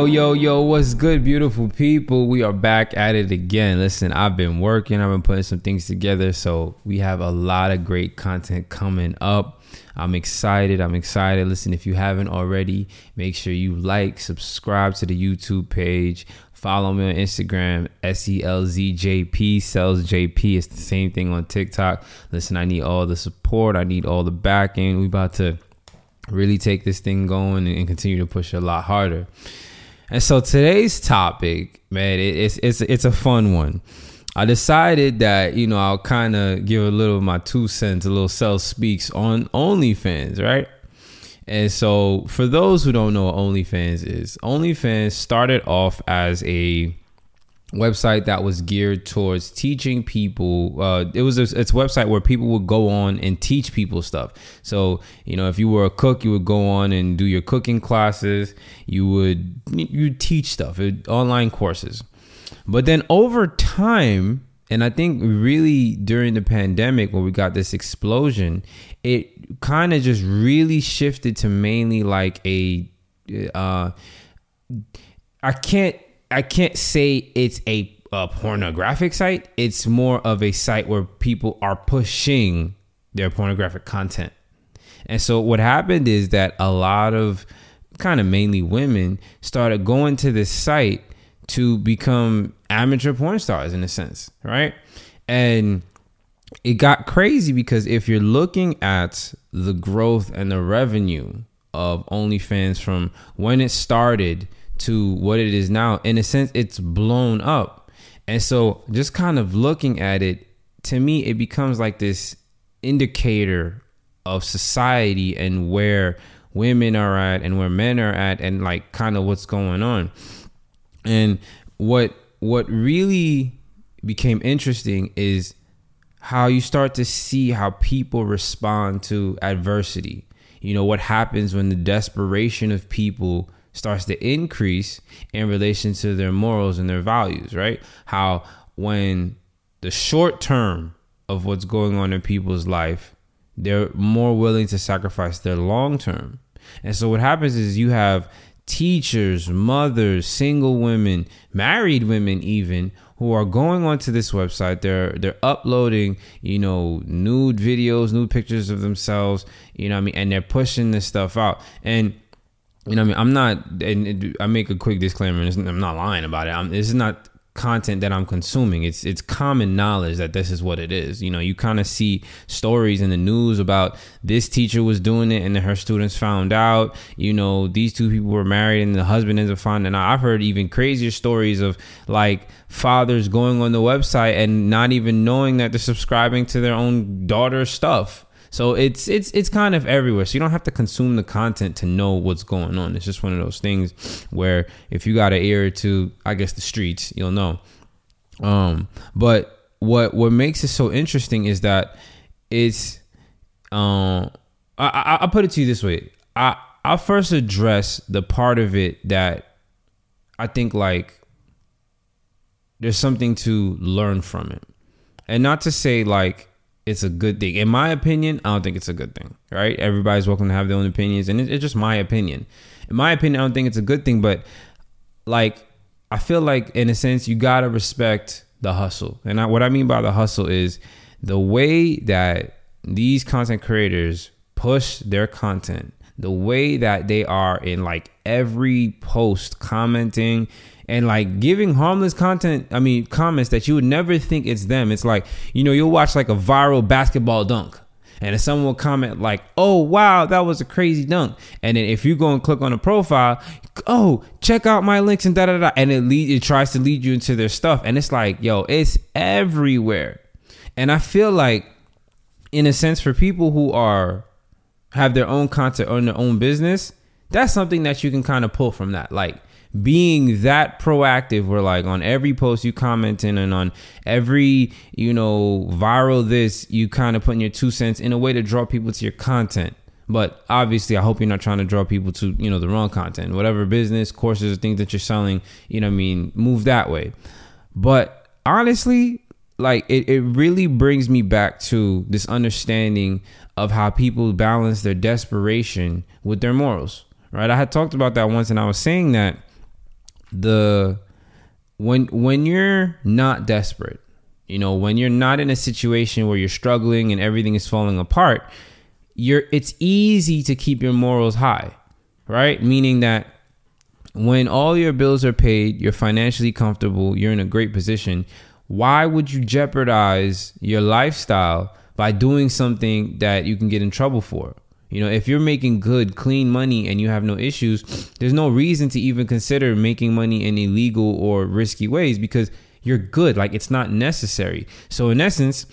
Yo, yo, yo, what's good, beautiful people? We are back at it again. Listen, I've been working, I've been putting some things together, so we have a lot of great content coming up. I'm excited. I'm excited. Listen, if you haven't already, make sure you like, subscribe to the YouTube page, follow me on Instagram, S E L Z J P, Selz JP. It's the same thing on TikTok. Listen, I need all the support, I need all the backing. We about to really take this thing going and continue to push a lot harder. And so today's topic, man, it, it's it's it's a fun one. I decided that you know I'll kind of give a little of my two cents, a little SelzSpeaks on OnlyFans, right? And so for those who don't know what OnlyFans is, OnlyFans started off as a website that was geared towards teaching people uh, it was a, it's a website where people would go on and teach people stuff. So you know if you were a cook you would go on and do your cooking classes. You would you teach stuff it, online courses. But then over time and i think really during the pandemic when we got this explosion it kind of just really shifted to mainly like a uh i can't I can't say it's a, a, pornographic site. It's more of a site where people are pushing their pornographic content. And so what happened is that a lot of kind of mainly women started going to this site to become amateur porn stars in a sense, right? And it got crazy because if you're looking at the growth and the revenue of OnlyFans from when it started to what it is now, in a sense, it's blown up. And so, just kind of looking at it, to me, it becomes like this indicator of society and where women are at and where men are at and like kind of what's going on. And what what really became interesting is how you start to see how people respond to adversity. You know, what happens when the desperation of people starts to increase in relation to their morals and their values, right? How when the short term of what's going on in people's life, they're more willing to sacrifice their long term. And so what happens is you have teachers, mothers, single women, married women even who are going onto this website. They're they're uploading, you know, nude videos, nude pictures of themselves, you know I mean, and they're pushing this stuff out. And you know, I mean, I'm not, and I make a quick disclaimer. And I'm not lying about it. I'm, this is not content that I'm consuming. It's it's common knowledge that this is what it is. You know, you kind of see stories in the news about this teacher was doing it and then her students found out. You know, these two people were married and the husband ends up finding out. I've heard even crazier stories of like fathers going on the website and not even knowing that they're subscribing to their own daughter's stuff. So it's it's it's kind of everywhere. So you don't have to consume the content to know what's going on. It's just one of those things where if you got an ear to, I guess the streets, you'll know. Um, but what what makes it so interesting is that it's um I, I I'll put it to you this way. I I'll first address the part of it that I think like there's something to learn from it. And not to say like it's a good thing. In my opinion, I don't think it's a good thing. Right? Everybody's welcome to have their own opinions, and it's just my opinion. In my opinion, I don't think it's a good thing, but like I feel like in a sense you gotta respect the hustle. And I, what I mean by the hustle is the way that these content creators push their content, the way that they are in like every post commenting and like giving harmless content i mean comments that you would never think it's them. It's like you know you'll watch like a viral basketball dunk. And if someone will comment like oh wow that was a crazy dunk. And then if you go and click on a profile oh check out my links and da da da and it lead it tries to lead you into their stuff. And it's like yo it's everywhere. And i feel like in a sense for people who are have their own content on their own business that's something that you can kind of pull from that. Like being that proactive where like on every post you commenting and on every you know viral this you kind of putting your two cents in a way to draw people to your content. But obviously i hope you're not trying to draw people to you know the wrong content. Whatever business courses or things that you're selling you know i mean? Move that way. But honestly like it, it really brings me back to this understanding of how people balance their desperation with their morals right? I had talked about that once and i was saying that the when when you're not desperate, you know, when you're not in a situation where you're struggling and everything is falling apart, you're it's easy to keep your morals high, right? Meaning that when all your bills are paid, you're financially comfortable, you're in a great position, why would you jeopardize your lifestyle by doing something that you can get in trouble for? You know, if you're making good, clean money and you have no issues, there's no reason to even consider making money in illegal or risky ways because you're good. Like it's not necessary. So in essence,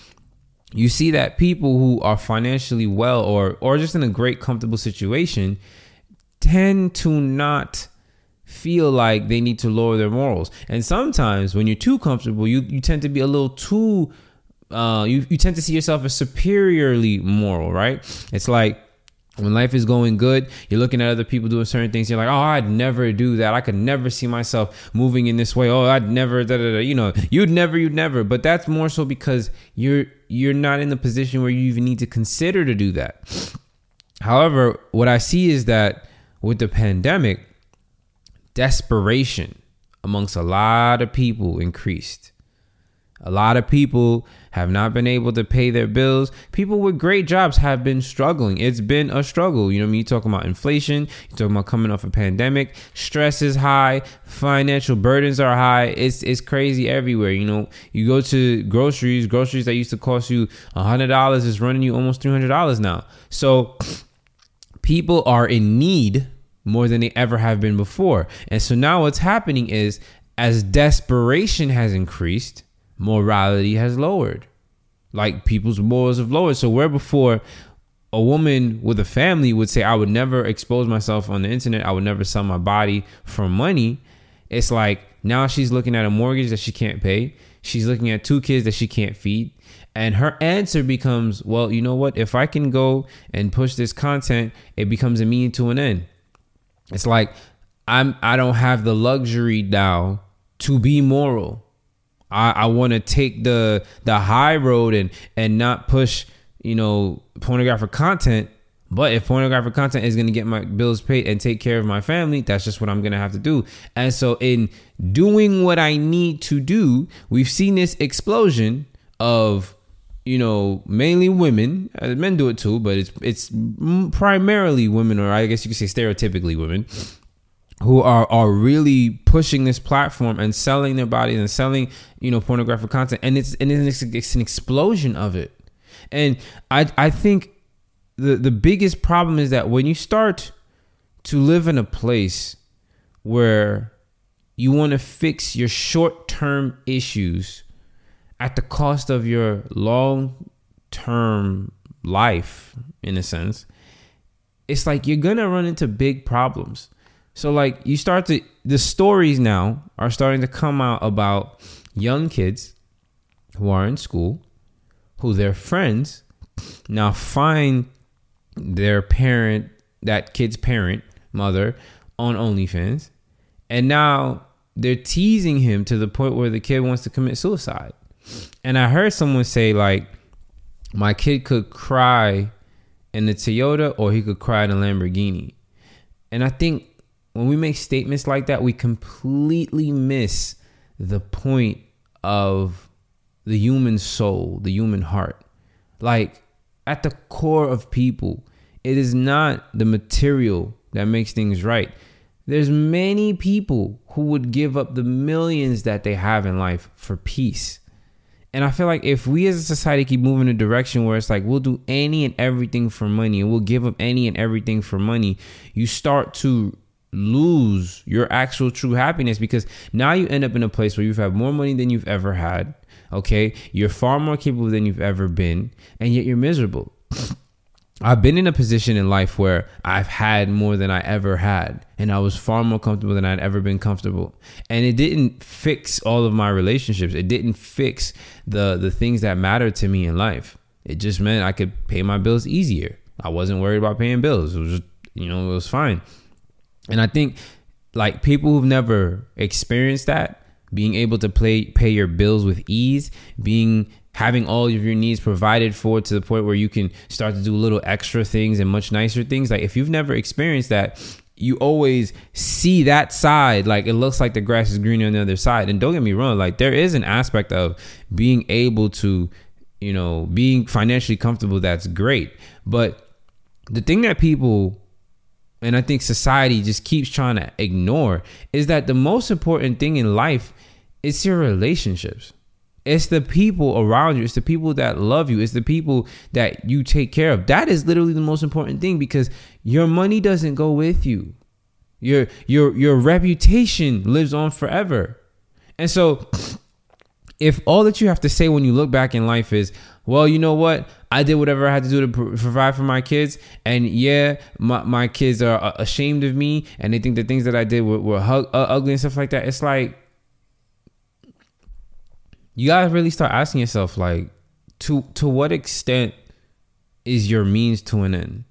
you see that people who are financially well or or just in a great comfortable situation tend to not feel like they need to lower their morals. And sometimes when you're too comfortable, you you tend to be a little too uh you, you tend to see yourself as superiorly moral, right? It's like when life is going good, you're looking at other people doing certain things. You're like, oh, I'd never do that. I could never see myself moving in this way. Oh, I'd never, da, da, da. you know, you'd never, you'd never. But that's more so because you're you're not in the position where you even need to consider to do that. However, what I see is that with the pandemic, desperation amongst a lot of people increased. A lot of people have not been able to pay their bills. People with great jobs have been struggling. It's been a struggle. You know, I mean, you talking about inflation, you're talking about coming off a pandemic, stress is high, financial burdens are high. It's it's crazy everywhere. You know, you go to groceries, groceries that used to cost you hundred dollars is running you almost three hundred dollars now. So people are in need more than they ever have been before. And so now what's happening is as desperation has increased, morality has lowered. Like people's morals have lowered. So where before a woman with a family would say, I would never expose myself on the internet, I would never sell my body for money. It's like now she's looking at a mortgage that she can't pay. She's looking at two kids that she can't feed. And her answer becomes, well, you know what? If I can go and push this content, it becomes a mean to an end. It's like I'm I don't have the luxury now to be moral. I, I want to take the the high road and and not push you know pornographic content. But if pornographic content is going to get my bills paid and take care of my family, that's just what I'm going to have to do. And so, in doing what I need to do, we've seen this explosion of you know mainly women. Uh, men do it too, but it's it's primarily women, or I guess you could say stereotypically women who are are really pushing this platform and selling their bodies and selling you know pornographic content. And it's and it's, it's an explosion of it. And i i think the the biggest problem is that when you start to live in a place where you want to fix your short-term issues at the cost of your long-term life in a sense it's like you're gonna run into big problems so like you start to the stories now are starting to come out about young kids who are in school who their friends now find their parent that kid's parent mother on OnlyFans and now they're teasing him to the point where the kid wants to commit suicide. And I heard someone say like my kid could cry in the Toyota or he could cry in a Lamborghini. And I think when we make statements like that, we completely miss the point of the human soul, the human heart. Like at the core of people, it is not the material that makes things right. There's many people who would give up the millions that they have in life for peace. And I feel like if we as a society keep moving in a direction where it's like we'll do any and everything for money and we'll give up any and everything for money, you start to lose your actual true happiness because now you end up in a place where you've had more money than you've ever had. Okay. You're far more capable than you've ever been, and yet you're miserable. I've been in a position in life where I've had more than I ever had, and I was far more comfortable than I'd ever been comfortable. And it didn't fix all of my relationships. It didn't fix the the things that mattered to me in life. It just meant I could pay my bills easier. I wasn't worried about paying bills. It was just, you know, it was fine. And I think like people who've never experienced that, being able to play pay your bills with ease, being having all of your needs provided for to the point where you can start to do little extra things and much nicer things. Like if you've never experienced that, you always see that side like it looks like the grass is greener on the other side and don't get me wrong like there is an aspect of being able to you know being financially comfortable that's great but the thing that people and I think society just keeps trying to ignore is that the most important thing in life is your relationships. It's the people around you. It's the people that love you. It's the people that you take care of. That is literally the most important thing because your money doesn't go with you. Your your your reputation lives on forever. And so if all that you have to say when you look back in life is, well, you know what? I did whatever I had to do to provide for my kids. And yeah, my, my kids are uh, ashamed of me and they think the things that I did were, were hug, uh, ugly and stuff like that. It's like, you gotta really start asking yourself, like, to to what extent is your means to an end?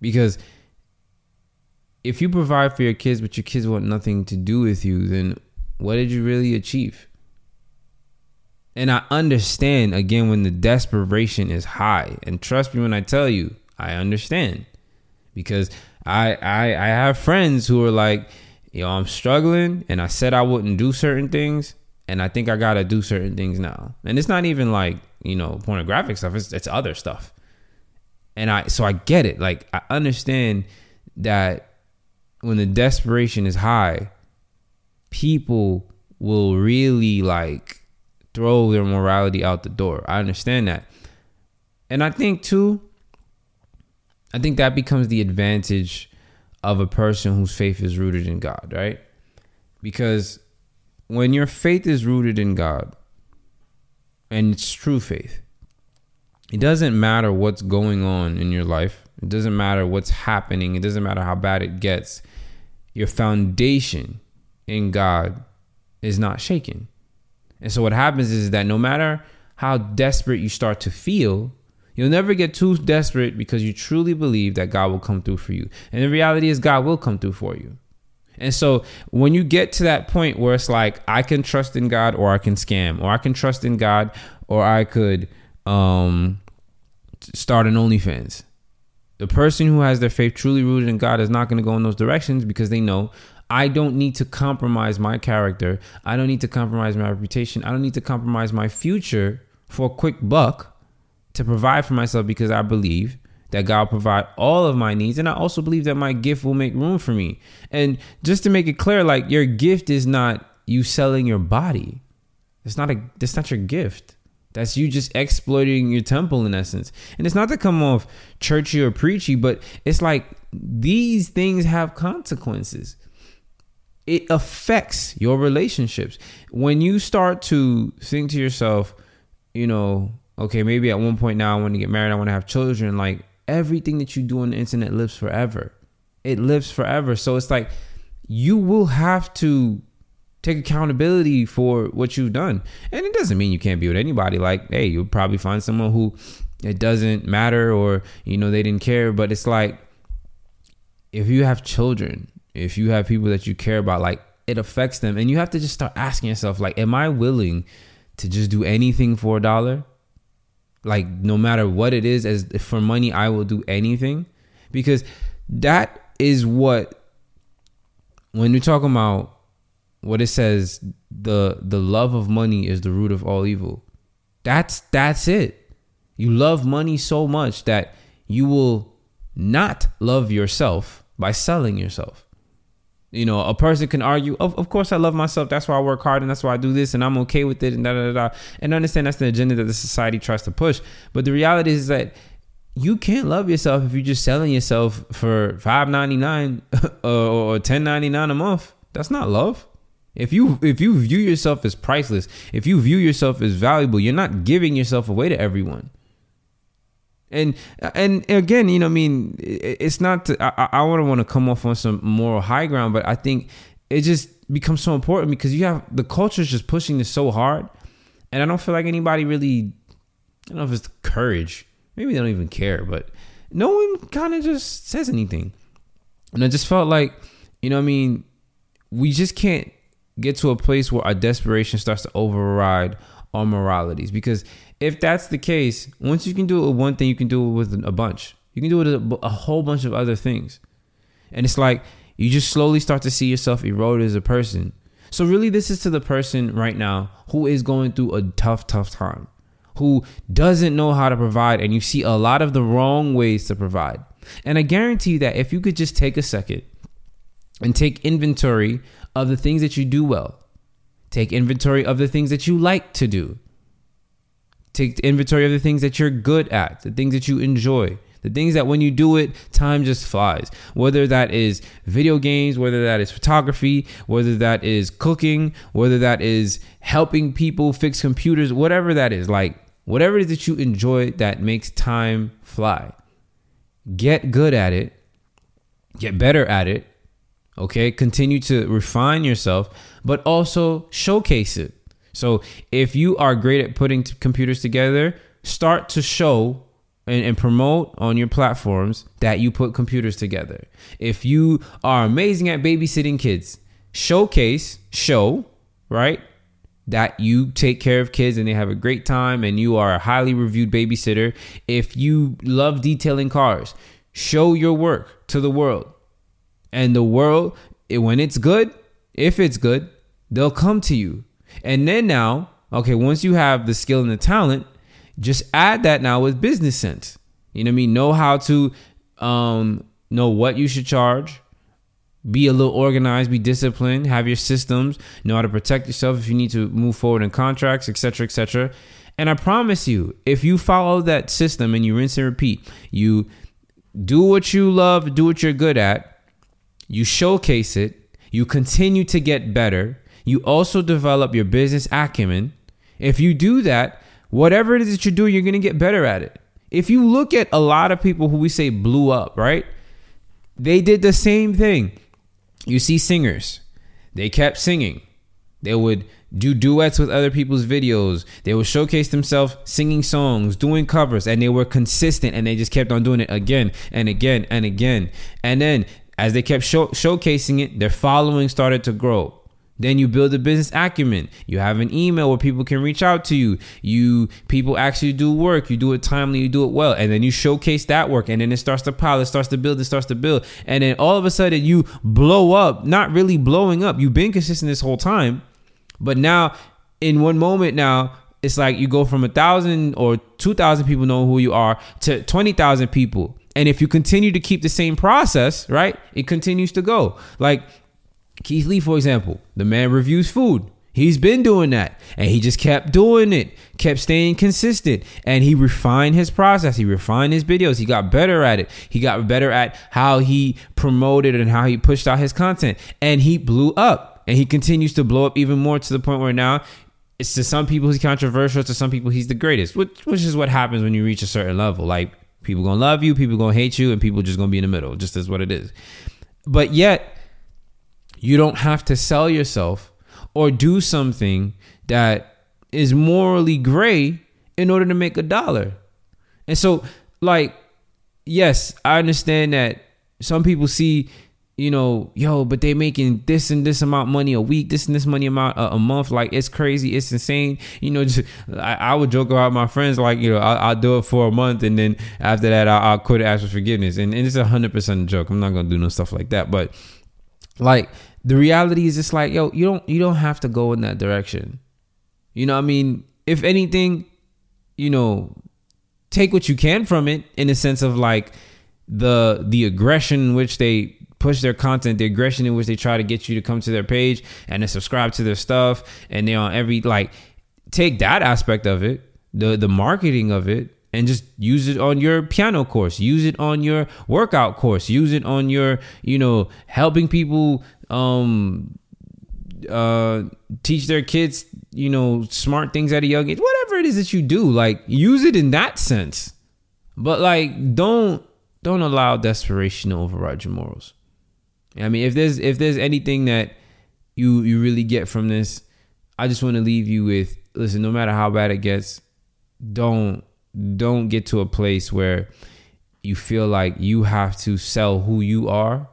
Because if you provide for your kids, but your kids want nothing to do with you, then what did you really achieve? And I understand again when the desperation is high. And trust me when I tell you, I understand. Because I I I have friends who are like, yo, I'm struggling and I said I wouldn't do certain things and I think I got to do certain things now. And it's not even like, you know, pornographic stuff, it's it's other stuff. And I so I get it. Like I understand that when the desperation is high, people will really like throw their morality out the door. I understand that. And I think too, I think that becomes the advantage of a person whose faith is rooted in God, right? Because when your faith is rooted in God and it's true faith, it doesn't matter what's going on in your life. It doesn't matter what's happening. It doesn't matter how bad it gets. Your foundation in God is not shaken. And so what happens is that no matter how desperate you start to feel, you'll never get too desperate because you truly believe that God will come through for you. And the reality is God will come through for you. And so when you get to that point where it's like I can trust in God or I can scam or I can trust in God or I could um start an OnlyFans. The person who has their faith truly rooted in God is not going to go in those directions because they know I don't need to compromise my character. I don't need to compromise my reputation. I don't need to compromise my future for a quick buck to provide for myself because I believe that God will provide all of my needs. And I also believe that my gift will make room for me. And just to make it clear, like your gift is not you selling your body. It's not a that's not your gift. That's you just exploiting your temple in essence. And it's not to come off churchy or preachy, but it's like these things have consequences it affects your relationships. When you start to think to yourself, you know, okay, maybe at one point now I want to get married, I want to have children, like everything that you do on the internet lives forever. It lives forever. So it's like you will have to take accountability for what you've done. And it doesn't mean you can't be with anybody. Like, hey, you'll probably find someone who it doesn't matter or, you know, they didn't care. But it's like if you have children if you have people that you care about, like it affects them. And you have to just start asking yourself, like, am I willing to just do anything for a dollar? Like, no matter what it is, as for money, I will do anything. Because that is what when you're talking about what it says, the the love of money is the root of all evil. That's that's it. You love money so much that you will not love yourself by selling yourself. You know, a person can argue, of, of course I love myself. That's why I work hard and that's why I do this and I'm okay with it and da da da. And I understand that's the agenda that the society tries to push. But the reality is that you can't love yourself if you're just selling yourself for five ninety nine or ten ninety nine a month. That's not love. If you if you view yourself as priceless, if you view yourself as valuable, you're not giving yourself away to everyone and and again you know i mean it's not to, i i wouldn't want to come off on some moral high ground but i think it just becomes so important because you have the culture is just pushing this so hard. And i don't feel like anybody really i don't know if it's courage maybe they don't even care but no one kind of just says anything. And i just felt like you know i mean we just can't get to a place where our desperation starts to override our moralities because if that's the case, once you can do it with one thing, you can do it with a bunch. You can do it with a, a whole bunch of other things. And it's like you just slowly start to see yourself erode as a person. So, really, this is to the person right now who is going through a tough, tough time, who doesn't know how to provide, and you see a lot of the wrong ways to provide. And I guarantee that if you could just take a second and take inventory of the things that you do well, take inventory of the things that you like to do, take inventory of the things that you're good at, the things that you enjoy, the things that when you do it, time just flies. Whether that is video games, whether that is photography, whether that is cooking, whether that is helping people fix computers, whatever that is, like whatever it is that you enjoy that makes time fly. Get good at it, get better at it, okay? Continue to refine yourself, but also showcase it. So if you are great at putting t- computers together, start to show and, and, promote on your platforms that you put computers together. If you are amazing at babysitting kids, showcase, show, right? That you take care of kids and they have a great time and you are a highly reviewed babysitter. If you love detailing cars, show your work to the world. And the world, when it's good, if it's good, they'll come to you. And then now, okay, once you have the skill and the talent, just add that now with business sense. You know what I mean? Know how to um, know what you should charge. Be a little organized, be disciplined, have your systems, know how to protect yourself if you need to move forward in contracts, etc., etc. And I promise you, if you follow that system and you rinse and repeat, you do what you love, do what you're good at, you showcase it, you continue to get better, you also develop your business acumen. If you do that, whatever it is that you're doing, you're going to get better at it. If you look at a lot of people who we say blew up, right? They did the same thing. You see singers, they kept singing. They would do duets with other people's videos. They would showcase themselves singing songs, doing covers, and they were consistent and they just kept on doing it again and again and again. And then as they kept show- showcasing it, their following started to grow. Then you build a business acumen. You have an email where people can reach out to you. You people actually do work. You do it timely. You do it well, and then you showcase that work, and then it starts to pile. It starts to build. It starts to build, and then all of a sudden you blow up. Not really blowing up. You've been consistent this whole time, but now in one moment now it's like you go from a thousand or two thousand people know who you are to twenty thousand people. And if you continue to keep the same process, right, it continues to go. Like Keith Lee, for example, the man reviews food. He's been doing that and he just kept doing it, kept staying consistent, and he refined his process. He refined his videos. He got better at it. He got better at how he promoted and how he pushed out his content, and he blew up. And he continues to blow up even more to the point where now it's to some people he's controversial, to some people he's the greatest, which, which is what happens when you reach a certain level. Like people gonna love you, people gonna hate you, and people just gonna be in the middle. Just as what it is. But yet you don't have to sell yourself or do something that is morally gray in order to make a dollar. And so, like, yes, I understand that some people see, you know, yo, but they making this and this amount money a week, this and this money amount a, a month. Like, it's crazy, it's insane. You know, just I, I, would joke about my friends, like, you know, I, will do it for a month and then after that, I, will quit ask for forgiveness. And, and it's a hundred percent joke. I'm not gonna do no stuff like that, but like the reality is it's like yo you don't you don't have to go in that direction you know i mean if anything you know take what you can from it in a sense of like the the aggression which they push their content the aggression in which they try to get you to come to their page and to subscribe to their stuff and they're on every like take that aspect of it the the marketing of it and just use it on your piano course use it on your workout course use it on your you know helping people um uh teach their kids you know smart things at a young age whatever it is that you do like use it in that sense. But like don't don't allow desperation to override your morals i mean? If there's if there's anything that you you really get from this i just want to leave you with listen no matter how bad it gets don't don't get to a place where you feel like you have to sell who you are.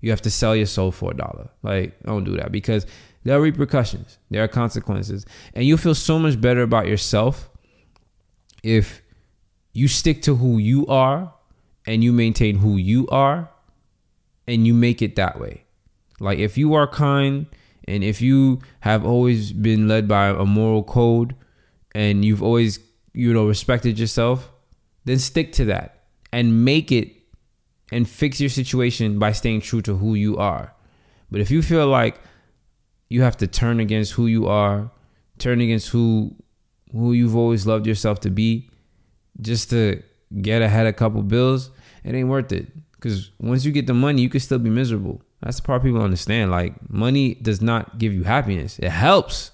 You have to sell your soul for a dollar. Like, don't do that because there are repercussions, there are consequences, and you'll feel so much better about yourself if you stick to who you are and you maintain who you are and you make it that way. Like if you are kind and if you have always been led by a moral code and you've always, you know, respected yourself, then stick to that and make it and fix your situation by staying true to who you are. But if you feel like you have to turn against who you are, turn against who who you've always loved yourself to be just to get ahead a couple bills, it ain't worth it. Cause once you get the money, you can still be miserable. That's the part people understand. Like money does not give you happiness. It helps.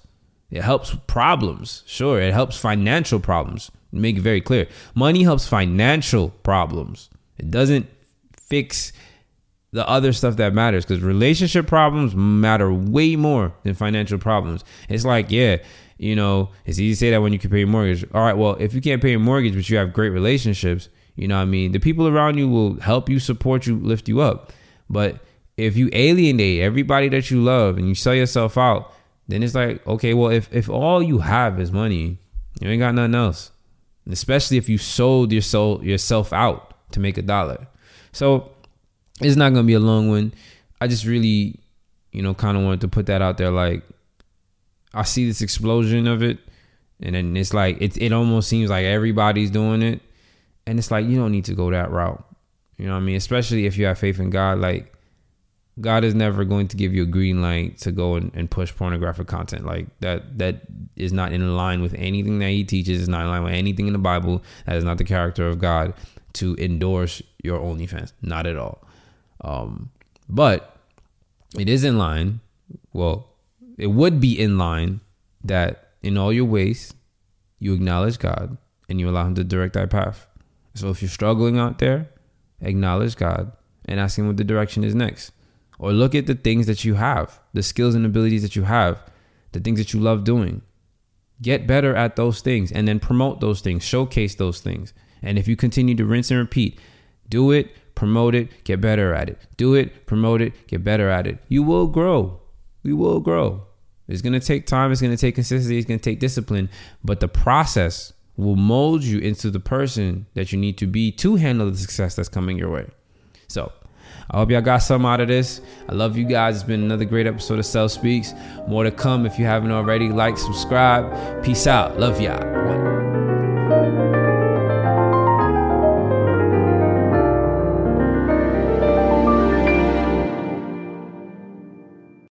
It helps problems. Sure, it helps financial problems. Make it very clear. Money helps financial problems. It doesn't fix the other stuff that matters because relationship problems matter way more than financial problems. It's like, yeah, you know, it's easy to say that when you can pay your mortgage. All right, well, if you can't pay your mortgage, but you have great relationships, you know what I mean? The people around you will help you, support you, lift you up. But if you alienate everybody that you love and you sell yourself out, then it's like, okay, well, if, if all you have is money, you ain't got nothing else. Especially if you sold your soul yourself out to make a dollar. So it's not gonna be a long one. I just really, you know, kind of wanted to put that out there. Like, I see this explosion of it, and then it's like it. It almost seems like everybody's doing it, and it's like you don't need to go that route. You know what I mean? Especially if you have faith in God. Like, God is never going to give you a green light to go and, and push pornographic content. Like that. That is not in line with anything that He teaches. it's not in line with anything in the Bible. That is not the character of God to endorse your OnlyFans. Not at all. Um, but it is in line. Well, it would be in line that in all your ways you acknowledge God and you allow Him to direct thy path. So if you're struggling out there, acknowledge God and ask Him what the direction is next. Or look at the things that you have, the skills and abilities that you have, the things that you love doing. Get better at those things and then promote those things, showcase those things. And if you continue to rinse and repeat, do it promote it, get better at it. Do it, promote it, get better at it. You will grow. We will grow. It's going to take time, it's going to take consistency, it's going to take discipline, but the process will mold you into the person that you need to be to handle the success that's coming your way. So, I hope y'all got some out of this. I love you guys. It's been another great episode of SelzSpeaks. More to come if you haven't already. Like, subscribe. Peace out. Love y'all.